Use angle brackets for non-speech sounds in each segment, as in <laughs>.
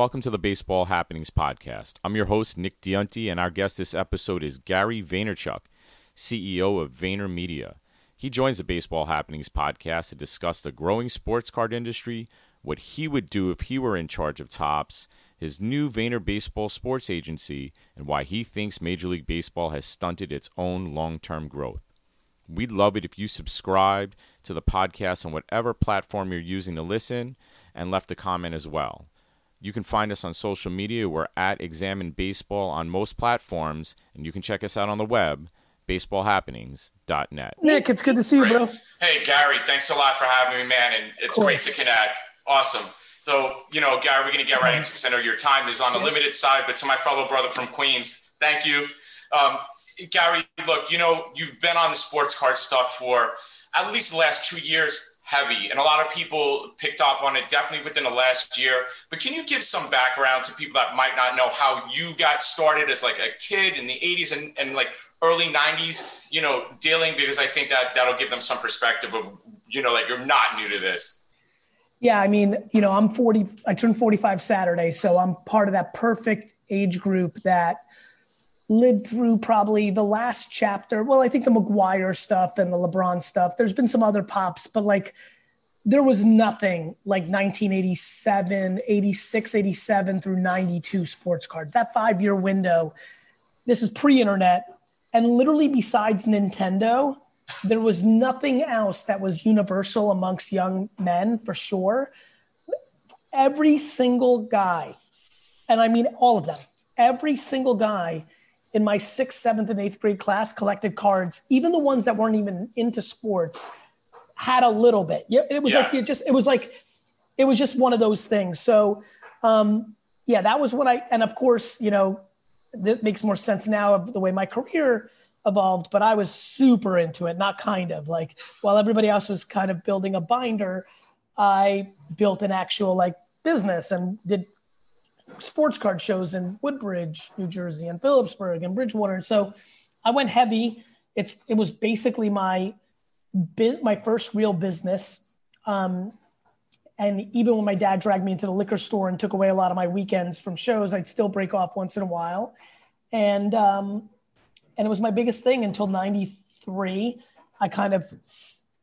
Welcome to the Baseball Happenings Podcast. I'm your host, Nick Diunte, and our guest this episode is Gary Vaynerchuk, CEO of VaynerMedia. He joins the Baseball Happenings Podcast to discuss the growing sports card industry, what he would do if he were in charge of Topps, his new Vayner Baseball Sports Agency, and why he thinks Major League Baseball has stunted its own long term growth. We'd love it if you subscribed to the podcast on whatever platform you're using to listen and left a comment as well. You can find us on social media. We're at Examine Baseball on most platforms, and you can check us out on the web, baseballhappenings.net. Nick, it's good to see you, bro. Hey, Gary, thanks a lot for having me, man. And it's great to connect. Awesome. So, you know, Gary, we're going to get right into it because I know your time is on the limited side, but to my fellow brother from Queens, thank you. Um, Gary, look, you know, you've been on the sports card stuff for at least the last two years heavy and a lot of people picked up on it definitely within the last year. But can you give some background to people that might not know how you got started as like a kid in the 80s and, and like early 90s you know dealing? Because i think that that'll give them some perspective of you know like you're not new to this. Yeah i mean you know i'm 40 i turned 45 saturday so i'm part of that perfect age group that lived through probably the last chapter. Well, I think the McGwire stuff and the LeBron stuff. There's been some other pops, but like there was nothing like 1987, 86, 87 through 92 sports cards. That five year window, this is pre internet. And literally, besides Nintendo, there was nothing else that was universal amongst young men for sure. Every single guy, and I mean all of them, every single guy in my sixth, seventh, and eighth grade class collected cards, even the ones that weren't even into sports, had a little bit. Yeah, it was yeah. like it just it was like it was just one of those things. So um, yeah, that was what I and of course, you know, that makes more sense now of the way my career evolved, but I was super into it, not kind of like while everybody else was kind of building a binder, I built an actual like business and did sports card shows in Woodbridge, New Jersey, and Phillipsburg and Bridgewater. And so I went heavy. It's it was basically my my first real business. Um, and even when my dad dragged me into the liquor store and took away a lot of my weekends from shows, I'd still break off once in a while. And um, and it was my biggest thing until '93. I kind of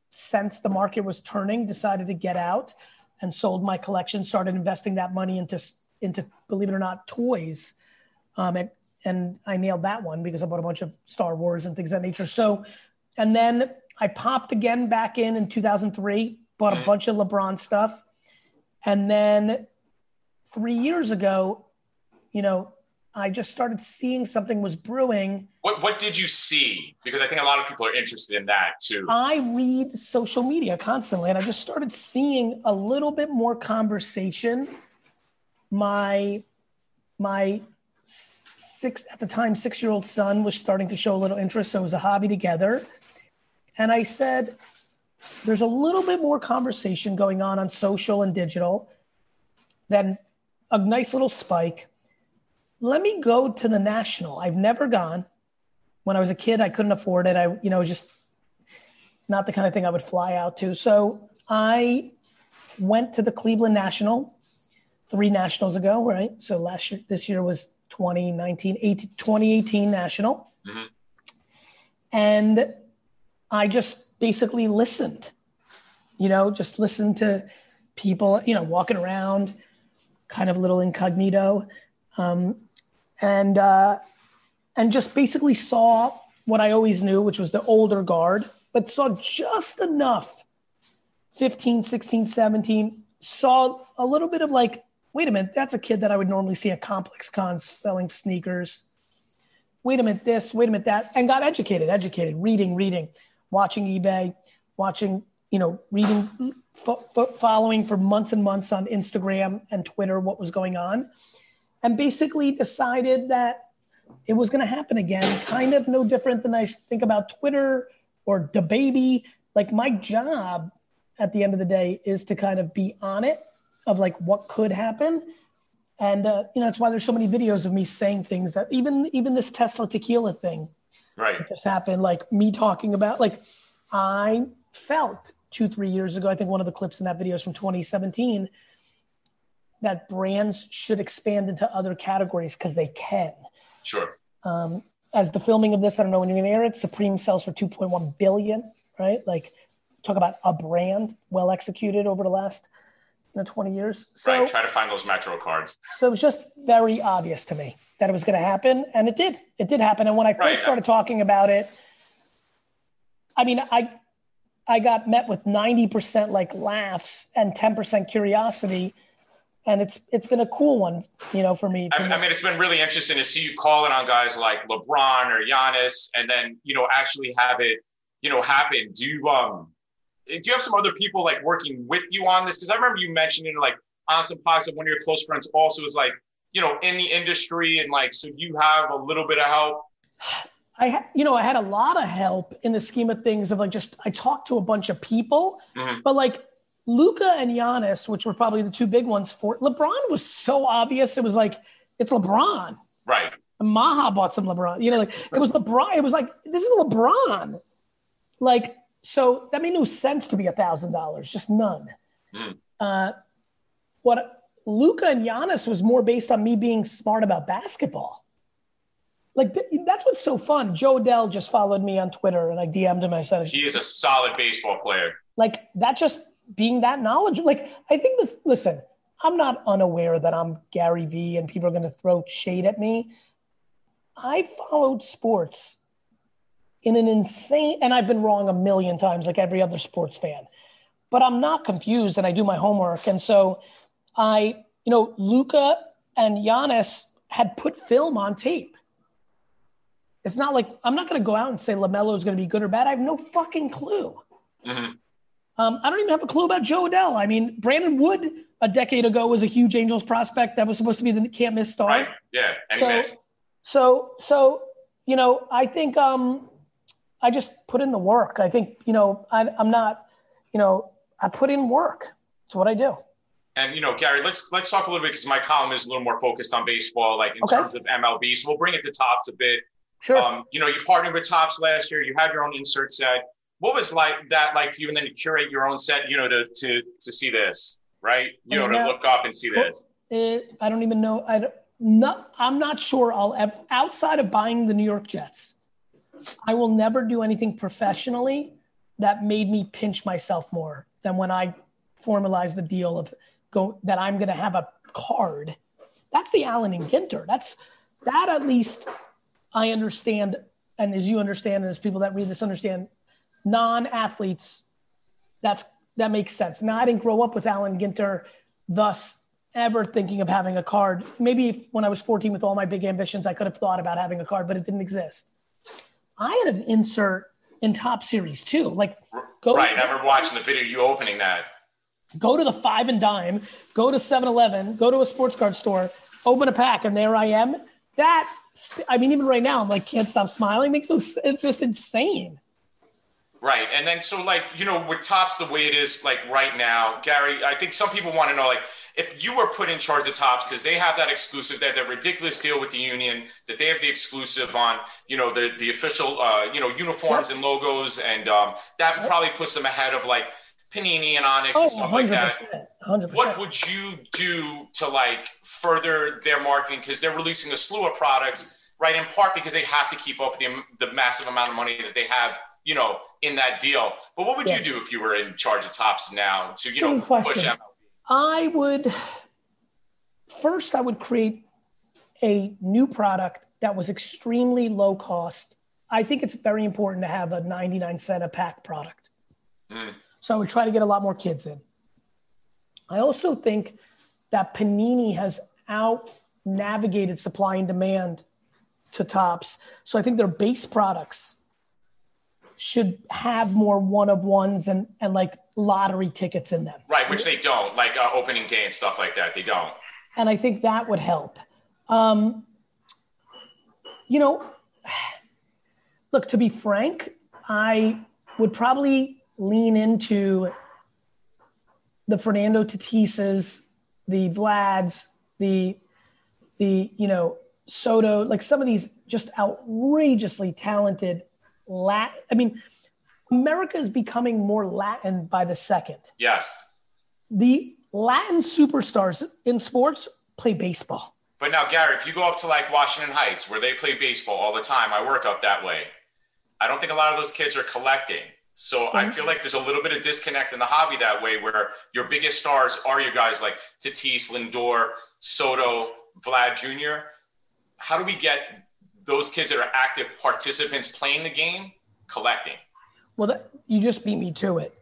sensed the market was turning, decided to get out, and sold my collection. Started investing that money into into believe it or not toys um, and, and i nailed that one because i bought a bunch of star wars and things of that nature. So and then i popped again back in in 2003 bought a bunch of lebron stuff. And then three years ago you know i just started seeing something was brewing. What, what did you see? Because i think a lot of people are interested in that too. I read social media constantly and i just started seeing a little bit more conversation my my six at the time six year old son was starting to show a little interest so it was a hobby together. And i said there's a little bit more conversation going on on social and digital than a nice little spike. Let me go to the national. I've never gone. When i was a kid i couldn't afford it. I you know just not the kind of thing i would fly out to. So i went to the cleveland national three nationals ago, right? So last year, this year was 2019, 18, 2018 national. Mm-hmm. And I just basically listened, you know, just listened to people, you know, walking around kind of little incognito. Um, and, uh, and just basically saw what I always knew, which was the older guard, but saw just enough 15, 16, 17, saw a little bit of like wait a minute, that's a kid that I would normally see at complex cons selling sneakers. Wait a minute, this, wait a minute, that, and got educated, educated, reading, reading, watching eBay, watching, you know, reading, f- f- following for months and months on Instagram and Twitter what was going on, and basically decided that it was going to happen again. Kind of no different than I think about Twitter or the baby. Like my job at the end of the day is to kind of be on it of like what could happen. And uh, you know, that's why there's so many videos of me saying things that even even this Tesla tequila thing, right, just happened. Like me talking about like I felt two three years ago. I think one of the clips in that video is from 2017. that brands should expand into other categories because they can. Sure. Um, as the filming of this, I don't know when you're going to air it. Supreme sells for 2.1 billion, right? Like, talk about a brand well executed over the last know 20 years. So right. Try to find those Metro cards. So it was just very obvious to me that it was going to happen, and it did. It did happen. And when I first right. started talking about it, I mean, I I got met with 90% like laughs and 10% curiosity and it's it's been a cool one, you know, for me. I, I, mean, it's been really interesting to see you calling on guys like LeBron or Giannis, and then you know actually have it, you know, happen. Do you um, do you have some other people like working with you on this? Because I remember you mentioning like on some pods of one of your close friends also was like, you know, in the industry, and like so you have a little bit of help. I, you know, I had a lot of help in the scheme of things of like just I talked to a bunch of people, mm-hmm. but like Luca and Giannis, which were probably the two big ones for LeBron, was so obvious. It was like it's LeBron, right? Maha bought some LeBron. You know, like it was LeBron. It was like this is LeBron. Like so, that made no sense to be a thousand dollars, just none. Mm. Uh, what Luca and Giannis was more based on me being smart about basketball. Like th- that's what's so fun. Jo Adell just followed me on Twitter, and I DM'd him. I said, "He is a solid baseball player." Like that just being that knowledgeable. Like I think the listen, I'm not unaware that I'm Gary Vee and people are going to throw shade at me. I followed sports in an insane, and I've been wrong a million times, like every other sports fan. But I'm not confused, and I do my homework, and so I, you know, Luca and Giannis had put film on tape. It's not like I'm not going to go out and say LaMelo is going to be good or bad. I have no fucking clue. Mm-hmm. Um, I don't even have a clue about Jo Adell. I mean, Brandon Wood a decade ago was a huge Angels prospect that was supposed to be the can't miss star. Right. Yeah. And so. So, so, you know, I think um, I just put in the work. I think, you know, I, I'm not, you know, I put in work. It's what I do. And you know, Gary, let's let's talk a little bit because my column is a little more focused on baseball, like in okay. terms of MLB. So we'll bring it to Topps a bit. Sure. Um, you know, you partnered with Topps last year. You had your own insert set what was like that like for you and then to curate your own set you know to to to see this right you know to look up and see this it, i don't even know i don't not, i'm not sure i'll ever outside of buying the new york jets i will never do anything professionally that made me pinch myself more than when i formalized the deal of go that i'm going to have a card that's the allen and ginter that's that at least i understand and as you understand and as people that read this understand non-athletes, that's that makes sense. Now I didn't grow up with Allen Ginter, thus ever thinking of having a card. Maybe when I was 14 with all my big ambitions, I could have thought about having a card, but it didn't exist. I had an insert in Topps Series too. Like go Right, to, I remember watching the video you opening that. Go to the five and dime, go to 7-Eleven, go to a sports card store, open a pack, and there I am. That I mean, even right now, I'm like, can't stop smiling. Makes no, it's just insane. Right. And then, so like, you know, with Topps the way it is like right now, Gary, I think some people want to know, like, if you were put in charge of Topps because they have that exclusive, that that ridiculous deal with the union, that they have the exclusive on, you know, the the official, uh, you know, uniforms and logos, and um, that probably puts them ahead of like Panini and Onyx oh, and stuff like that. 100%. What would you do to like further their marketing? Because they're releasing a slew of products, right? In part because they have to keep up the the massive amount of money that they have you know, in that deal. But what would yeah. you do if you were in charge of Topps now to, you know, push MLB? I would first I would create a new product that was extremely low cost. I think it's very important to have a 99 cent a pack product. Mm. So I would try to get a lot more kids in. I also think that Panini has out navigated supply and demand to Topps. So I think their base products should have more one of ones and and like lottery tickets in them. Right, which they don't, like uh, opening day and stuff like that. They don't. And I think that would help. Um, you know, <sighs> look, to be frank, I would probably lean into the Fernando Tatises, the Vlads, the the you know Soto, like some of these just outrageously talented Latin. I mean, America is becoming more Latin by the second. Yes. The Latin superstars in sports play baseball. But now, Gary, if you go up to like Washington Heights, where they play baseball all the time, I work up that way. I don't think a lot of those kids are collecting. So I mm-hmm. feel like there's a little bit of disconnect in the hobby that way, where your biggest stars are your guys like Tatis, Lindor, Soto, Vlad Jr. How do we get those kids that are active participants playing the game collecting? Well, that, you just beat me to it.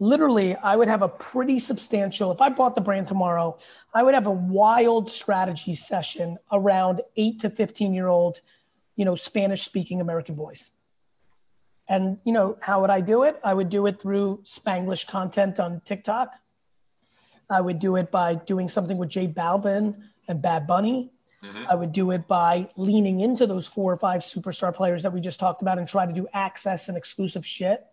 Literally, I would have a pretty substantial, if I bought the brand tomorrow, I would have a wild strategy session around eight to 15 year old, you know, Spanish speaking American boys. And, you know, how would I do it? I would do it through Spanglish content on TikTok. I would do it by doing something with J Balvin and Bad Bunny. Mm-hmm. I would do it by leaning into those four or five superstar players that we just talked about and try to do access and exclusive shit.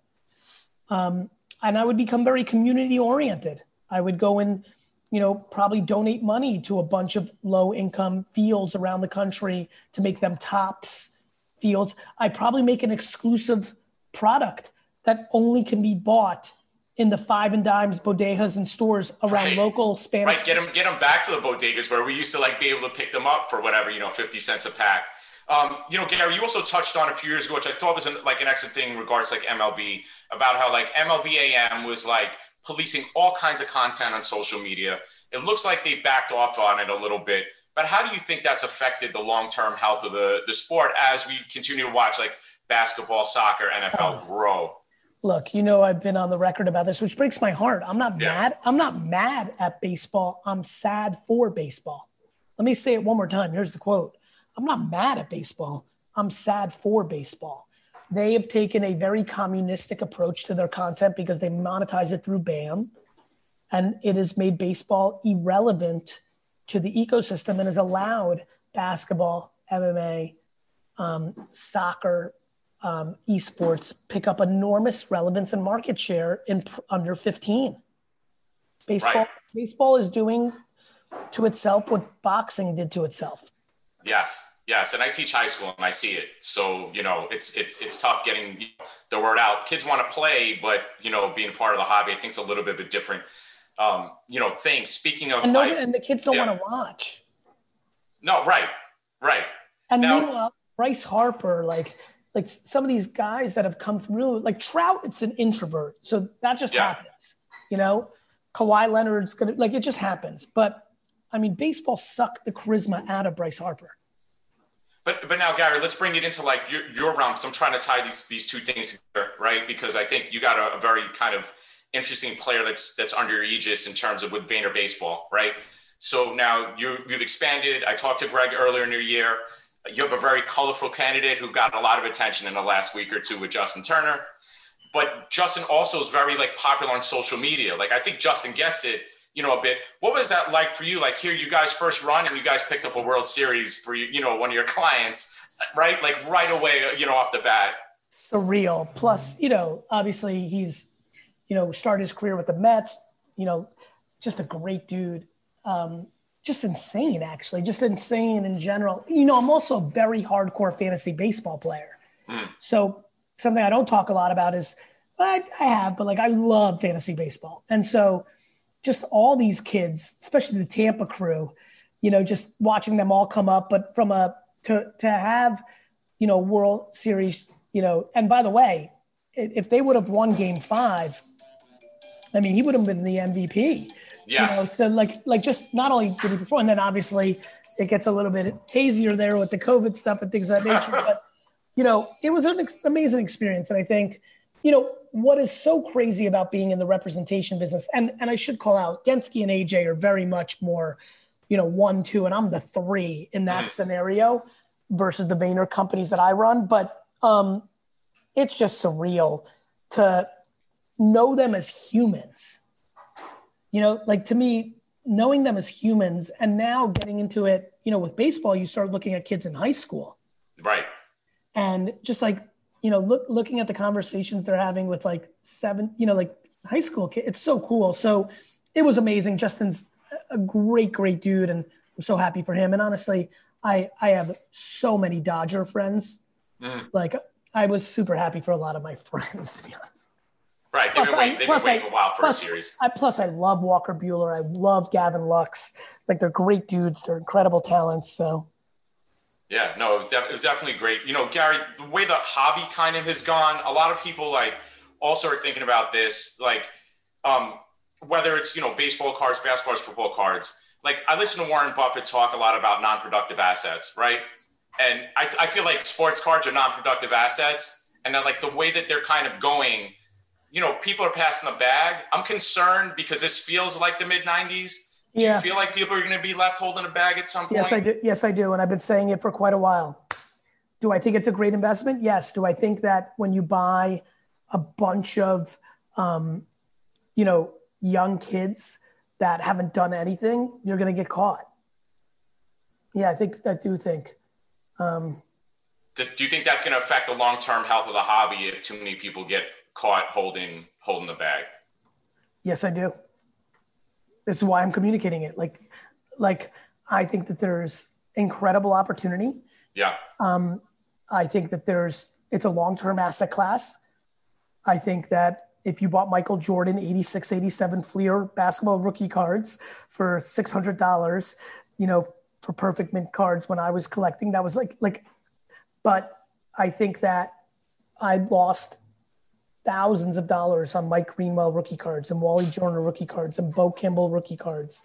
Um, and I would become very community oriented. I would go and, you know, probably donate money to a bunch of low income fields around the country to make them Topps fields. I'd probably make an exclusive product that only can be bought in the five and dimes bodegas and stores around right. local Spanish. Right, get them, get them back to the bodegas where we used to like be able to pick them up for whatever you know, fifty cents a pack. Um, you know, Gary, you also touched on a few years ago, which I thought was an, like an excellent thing in regards like MLB, about how like MLB AM was like policing all kinds of content on social media. It looks like they backed off on it a little bit. But how do you think that's affected the long-term health of the, the sport as we continue to watch like basketball, soccer, NFL oh. grow? Look, you know I've been on the record about this, which breaks my heart. I'm not yeah. mad. I'm not mad at baseball. I'm sad for baseball. Let me say it one more time. Here's the quote. I'm not mad at baseball. I'm sad for baseball. They have taken a very communistic approach to their content because they monetize it through BAM. And it has made baseball irrelevant to the ecosystem and has allowed basketball, MMA, um, soccer, um, esports pick up enormous relevance and market share in pr- under 15. Baseball, right. baseball is doing to itself what boxing did to itself. Yes, yes, and I teach high school and I see it. So you know, it's it's it's tough getting the word out. Kids want to play, but you know, being part of the hobby, I think, is a little bit of a different, um, you know, thing. Speaking of, and, no, and the kids don't yeah. want to watch. No, right, right. And now, meanwhile, Bryce Harper, like like some of these guys that have come through, like Trout, it's an introvert, so that just yeah. happens. You know, Kawhi Leonard's gonna like it just happens. But I mean, baseball sucked the charisma out of Bryce Harper. But but now, Gary, let's bring it into like your, your realm. Because I'm trying to tie these these two things together, right? Because I think you got a, a very kind of interesting player that's that's under your aegis in terms of with Vayner Baseball, right? So now you you've expanded. I talked to Greg earlier in the year. You have a very colorful candidate who got a lot of attention in the last week or two with Justin Turner. But Justin also is very like popular on social media. Like I think Justin gets it, you know, a bit. What was that like for you? Like here, you guys first run and you guys picked up a World Series for you, you know, one of your clients, right? Like right away, you know, off the bat. Surreal. Plus, you know, obviously he's, you know, started his career with the Mets. You know, just a great dude. Um, just insane, actually, just insane in general. You know, I'm also a very hardcore fantasy baseball player. Mm. So something I don't talk a lot about is I, I have, but like I love fantasy baseball. And so just all these kids, especially the Tampa crew, you know, just watching them all come up, but from a to to have, you know, World Series, you know, and by the way, if they would have won game five, I mean, he would have been the MVP. Yes. You know, so like like just not only did he perform, and then obviously it gets a little bit hazier there with the COVID stuff and things of that nature. <laughs> but you know, it was an ex- amazing experience, and I think you know what is so crazy about being in the representation business, and and I should call out Genske and AJ are very much more, you know, one two, and I'm the three in that mm. scenario versus the Vayner companies that I run, but um, it's just surreal to know them as humans you know, like to me, knowing them as humans and now getting into it, you know, with baseball, you start looking at kids in high school. Right. And just like, you know, look, looking at the conversations they're having with like seven, you know, like high school kids, it's so cool. So it was amazing. Justin's a great, great dude. And I'm so happy for him. And honestly, I, I have so many Dodger friends. Mm. Like I was super happy for a lot of my <laughs> friends, to be honest. Right. They've been waiting, they've been waiting I, a while for plus, a series. I, plus, I love Walker Buehler. I love Gavin Lux. Like they're great dudes. They're incredible talents. So. Yeah, no, it was, def- it was definitely great. You know, Gary, the way the hobby kind of has gone, a lot of people like also are thinking about this, like um, whether it's you know baseball cards, basketball cards, football cards. Like I listen to Warren Buffett talk a lot about non-productive assets, right? And I, I feel like sports cards are non-productive assets, and that like the way that they're kind of going you know, people are passing the bag. I'm concerned because this feels like the mid 90s. Do yeah. you feel like people are going to be left holding a bag at some point? Yes, I do. Yes, I do. And I've been saying it for quite a while. Do I think it's a great investment? Yes. Do I think that when you buy a bunch of, um, you know, young kids that haven't done anything, you're going to get caught? Yeah, I think I do think. Um, Does, do you think that's going to affect the long term health of the hobby if too many people get caught holding holding the bag? Yes, I do. This is why I'm communicating it. Like, like I think that there's incredible opportunity. Yeah. Um, I think that there's it's a long term asset class. I think that if you bought Michael Jordan 86, 87 Fleer basketball rookie cards for $600, you know, for perfect mint cards when I was collecting, that was like, like, but I think that I lost thousands of dollars on Mike Greenwell rookie cards and Wally Joyner rookie cards and Bo Kimble rookie cards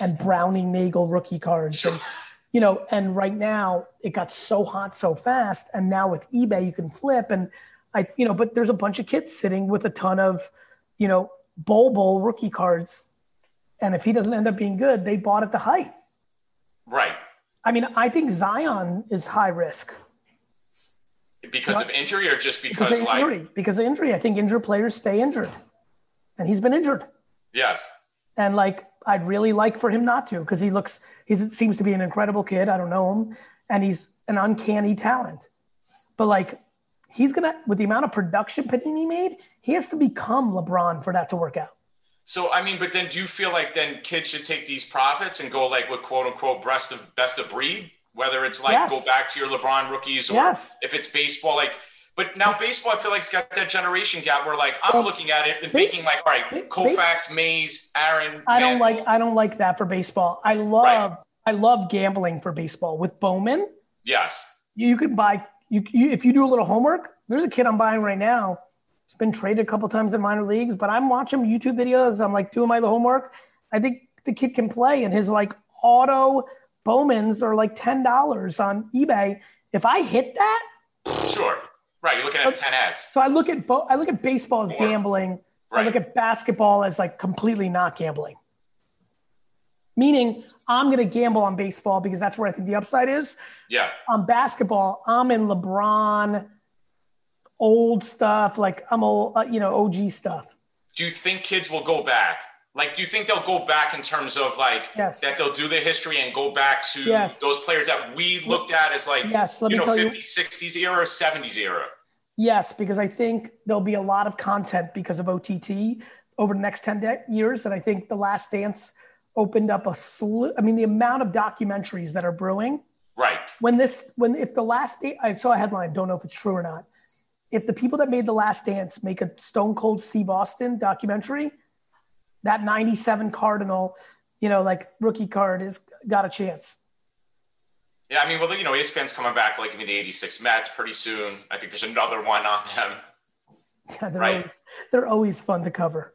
and Brownie Nagel rookie cards. And, <laughs> you know, and right now it got so hot so fast. And now with eBay, you can flip. And I, you know, but there's a bunch of kids sitting with a ton of, you know, Bol Bol rookie cards. And if he doesn't end up being good, they bought at the height. Right. I mean, I think Zion is high risk because of injury or just because, because of like injury? Because of injury. I think injured players stay injured. And he's been injured. Yes. And like I'd really like for him not to because he looks he seems to be an incredible kid. I don't know him. And he's an uncanny talent. But like he's gonna with the amount of production Panini made, he has to become LeBron for that to work out. So I mean, but then do you feel like then kids should take these profits and go like with quote unquote best of best of breed? Whether it's like yes. go back to your LeBron rookies or yes. if it's baseball, like. But now baseball, I feel like it's got that generation gap where, like, I'm well, looking at it and thinking, like, all right, Koufax, Mays, Aaron. I don't Mantle. like. I don't like that for baseball. I love. Right. I love gambling for baseball with Bowman. Yes. You could buy. You, you if you do a little homework. There's a kid I'm buying right now. It's been traded a couple times in minor leagues, but I'm watching YouTube videos. I'm like doing my homework. I think the kid can play, and his like auto Bowman's are like ten dollars on eBay. If I hit that, sure, right, you're looking at ten x. So I look at bo- I look at baseball as gambling. Right. I look at basketball as like completely not gambling. Meaning, I'm going to gamble on baseball because that's where I think the upside is. Yeah. On basketball, I'm in LeBron, old stuff, like I'm old, uh, you know, OG stuff. Do you think kids will go back like, do you think they'll go back in terms of like yes. that they'll do the history and go back to yes. those players that we looked at as like, yes, you know, 50s, 60s era, 70s era? Yes, because I think there'll be a lot of content because of OTT over the next 10 de- years. And I think The Last Dance opened up a slew. I mean, the amount of documentaries that are brewing. Right. When this, when, if The Last Dance, I saw a headline, don't know if it's true or not. If the people that made The Last Dance make a Stone Cold Steve Austin documentary, that 97 Cardinal, you know, like rookie card has got a chance. Yeah, I mean, well, you know, ESPN's coming back like in the 86 Mets pretty soon. I think there's another one on them. <laughs> Yeah, they're, right? always, they're always fun to cover.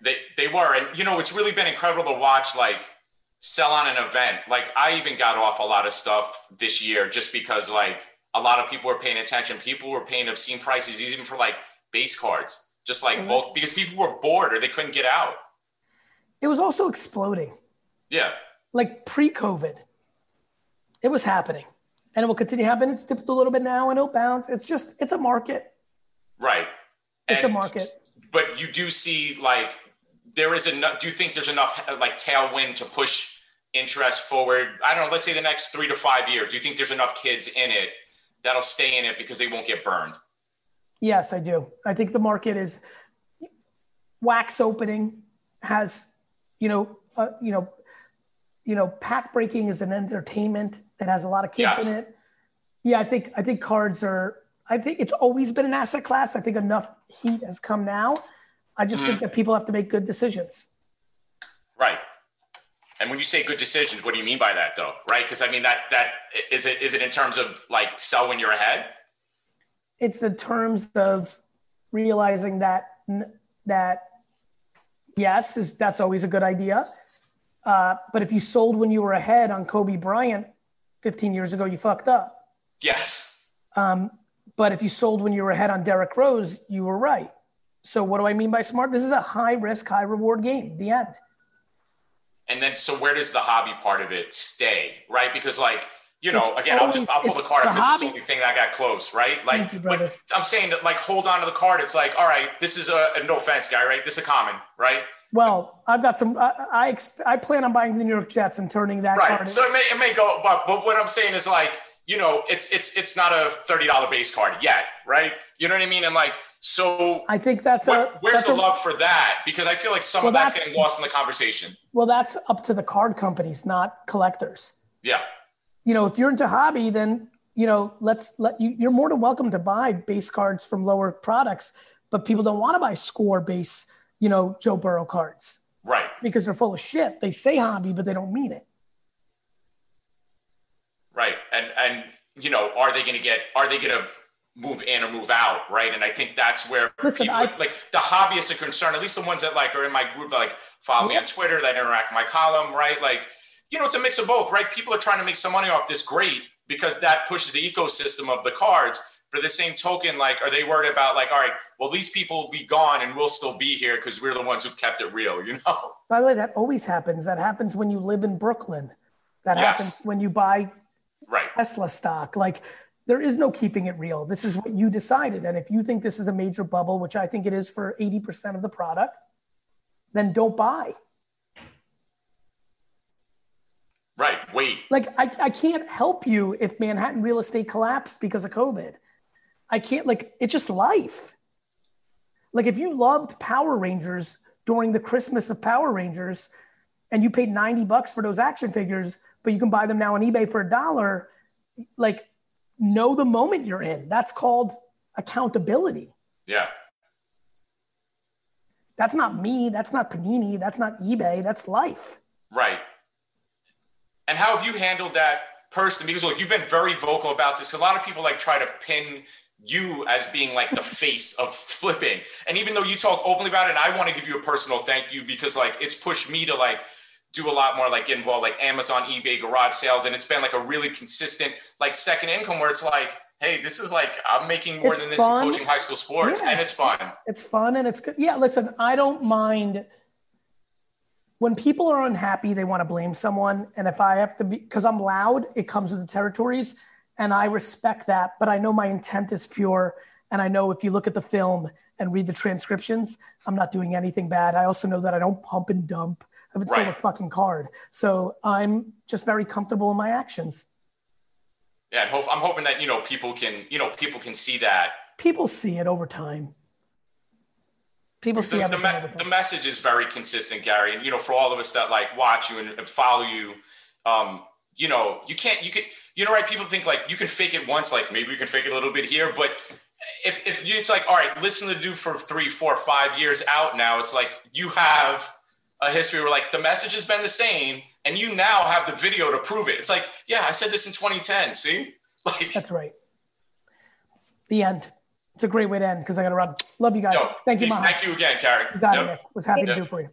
They, they were. And, you know, it's really been incredible to watch, like, sell on an event. Like, I even got off a lot of stuff this year just because, like, a lot of people were paying attention. People were paying obscene prices, even for, like, base cards, just like mm-hmm. bulk, because people were bored or they couldn't get out it was also exploding. Yeah. Like pre COVID, it was happening and it will continue to happen. It's dipped a little bit now and it'll bounce. It's just, it's a market. Right. It's and, a market. But you do see like, there is enough, do you think there's enough like tailwind to push interest forward? I don't know, let's say the next three to five years. Do you think there's enough kids in it that'll stay in it because they won't get burned? Yes, I do. I think the market is wax opening has you know, uh, you know, you know, pack breaking is an entertainment that has a lot of kids yes. in it. Yeah, I think I think cards are. I think it's always been an asset class. I think enough heat has come now. I just mm-hmm. think that people have to make good decisions. Right. And when you say good decisions, what do you mean by that though? Right? Because I mean that that is it is it in terms of like sell when you're ahead? It's in terms of realizing that that yes, is that's always a good idea. Uh, but if you sold when you were ahead on Kobe Bryant 15 years ago, you fucked up. Yes. Um, but if you sold when you were ahead on Derrick Rose, you were right. So what do I mean by smart? This is a high risk, high reward game. The end. And then, so where does the hobby part of it stay, right? Because like, you know, it's again, always, I'll just I'll pull the card up because it's the only thing that got close, right? Like, you, like I'm saying that, like, hold on to the card. It's like, all right, this is a, no offense, guy, right? This is a common, right? Well, I've got some. I, I, I plan on buying the New York Jets and turning that. Right. So it may it may go, but but what I'm saying is like, you know, it's it's it's not a thirty dollar base card yet, right? You know what I mean? And like, so I think that's a where's that's the a, love for that? Because I feel like some well, of that's, that's getting lost in the conversation. Well, that's up to the card companies, not collectors. Yeah. You know, if you're into hobby, then you know, let's let you. You're more than welcome to buy base cards from lower products, but people don't want to buy score base, you know, Joe Burrow cards. Right. Because they're full of shit. They say hobby, but they don't mean it. Right. And and you know, are they going to get? Are they going to move in or move out? Right. And I think that's where Listen, people I, like the hobbyists are concerned. At least the ones that like are in my group that like follow yeah. me on Twitter, that interact with my column. Right. Like you know, it's a mix of both. Right. People are trying to make some money off this. Great because that pushes the ecosystem of the cards. But at the same token, like, are they worried about like, all right, well, these people will be gone and we'll still be here because we're the ones who kept it real, you know? By the way, that always happens. That happens when you live in Brooklyn. That yes. happens when you buy right. Tesla stock. Like there is no keeping it real. This is what you decided. And if you think this is a major bubble, which I think it is for 80% of the product, then don't buy. Right. Wait. Like I, I can't help you if Manhattan real estate collapsed because of COVID. I can't like it's just life. Like if you loved Power Rangers during the Christmas of Power Rangers and you paid 90 bucks for those action figures, but you can buy them now on eBay for a dollar, like know the moment you're in. That's called accountability. Yeah. That's not me. That's not Panini. That's not eBay. That's life. Right. And how have you handled that personally? Because look, you've been very vocal about this. A lot of people like try to pin you as being like the <laughs> face of flipping. And even though you talk openly about it, I want to give you a personal thank you because like it's pushed me to like do a lot more like get involved like Amazon, eBay, garage sales. And it's been like a really consistent like second income where it's like, hey, this is like I'm making more it's than fun. this coaching high school sports yeah, and it's fun. It's fun and it's good. Yeah, listen, I don't mind when people are unhappy, they want to blame someone. And if I have to be because I'm loud, it comes with the territories. And I respect that, but I know my intent is pure. And I know if you look at the film and read the transcriptions, I'm not doing anything bad. I also know that I don't pump and dump haven't right. sold a fucking card. So I'm just very comfortable in my actions. Yeah, and I'm hoping that you know people can you know people can see that. People see it over time. People see the, the, me- the, message is very consistent, Gary, and you know for all of us that like watch you and, and follow you, um, you know you can't you can you know right. People think like you can fake it once, like maybe you can fake it a little bit here, but if, if you, it's like all right, listen to do for three, four, five years out now, it's like you have a history where like the message has been the same and you now have the video to prove it. It's like, yeah, I said this in 2010. See? <laughs> Like That's right. The end. It's a great way to end because I got to run. Love you guys. Yo, thank you, Thank you again, Gary. You got yep. it. Was happy yep. to do it for you.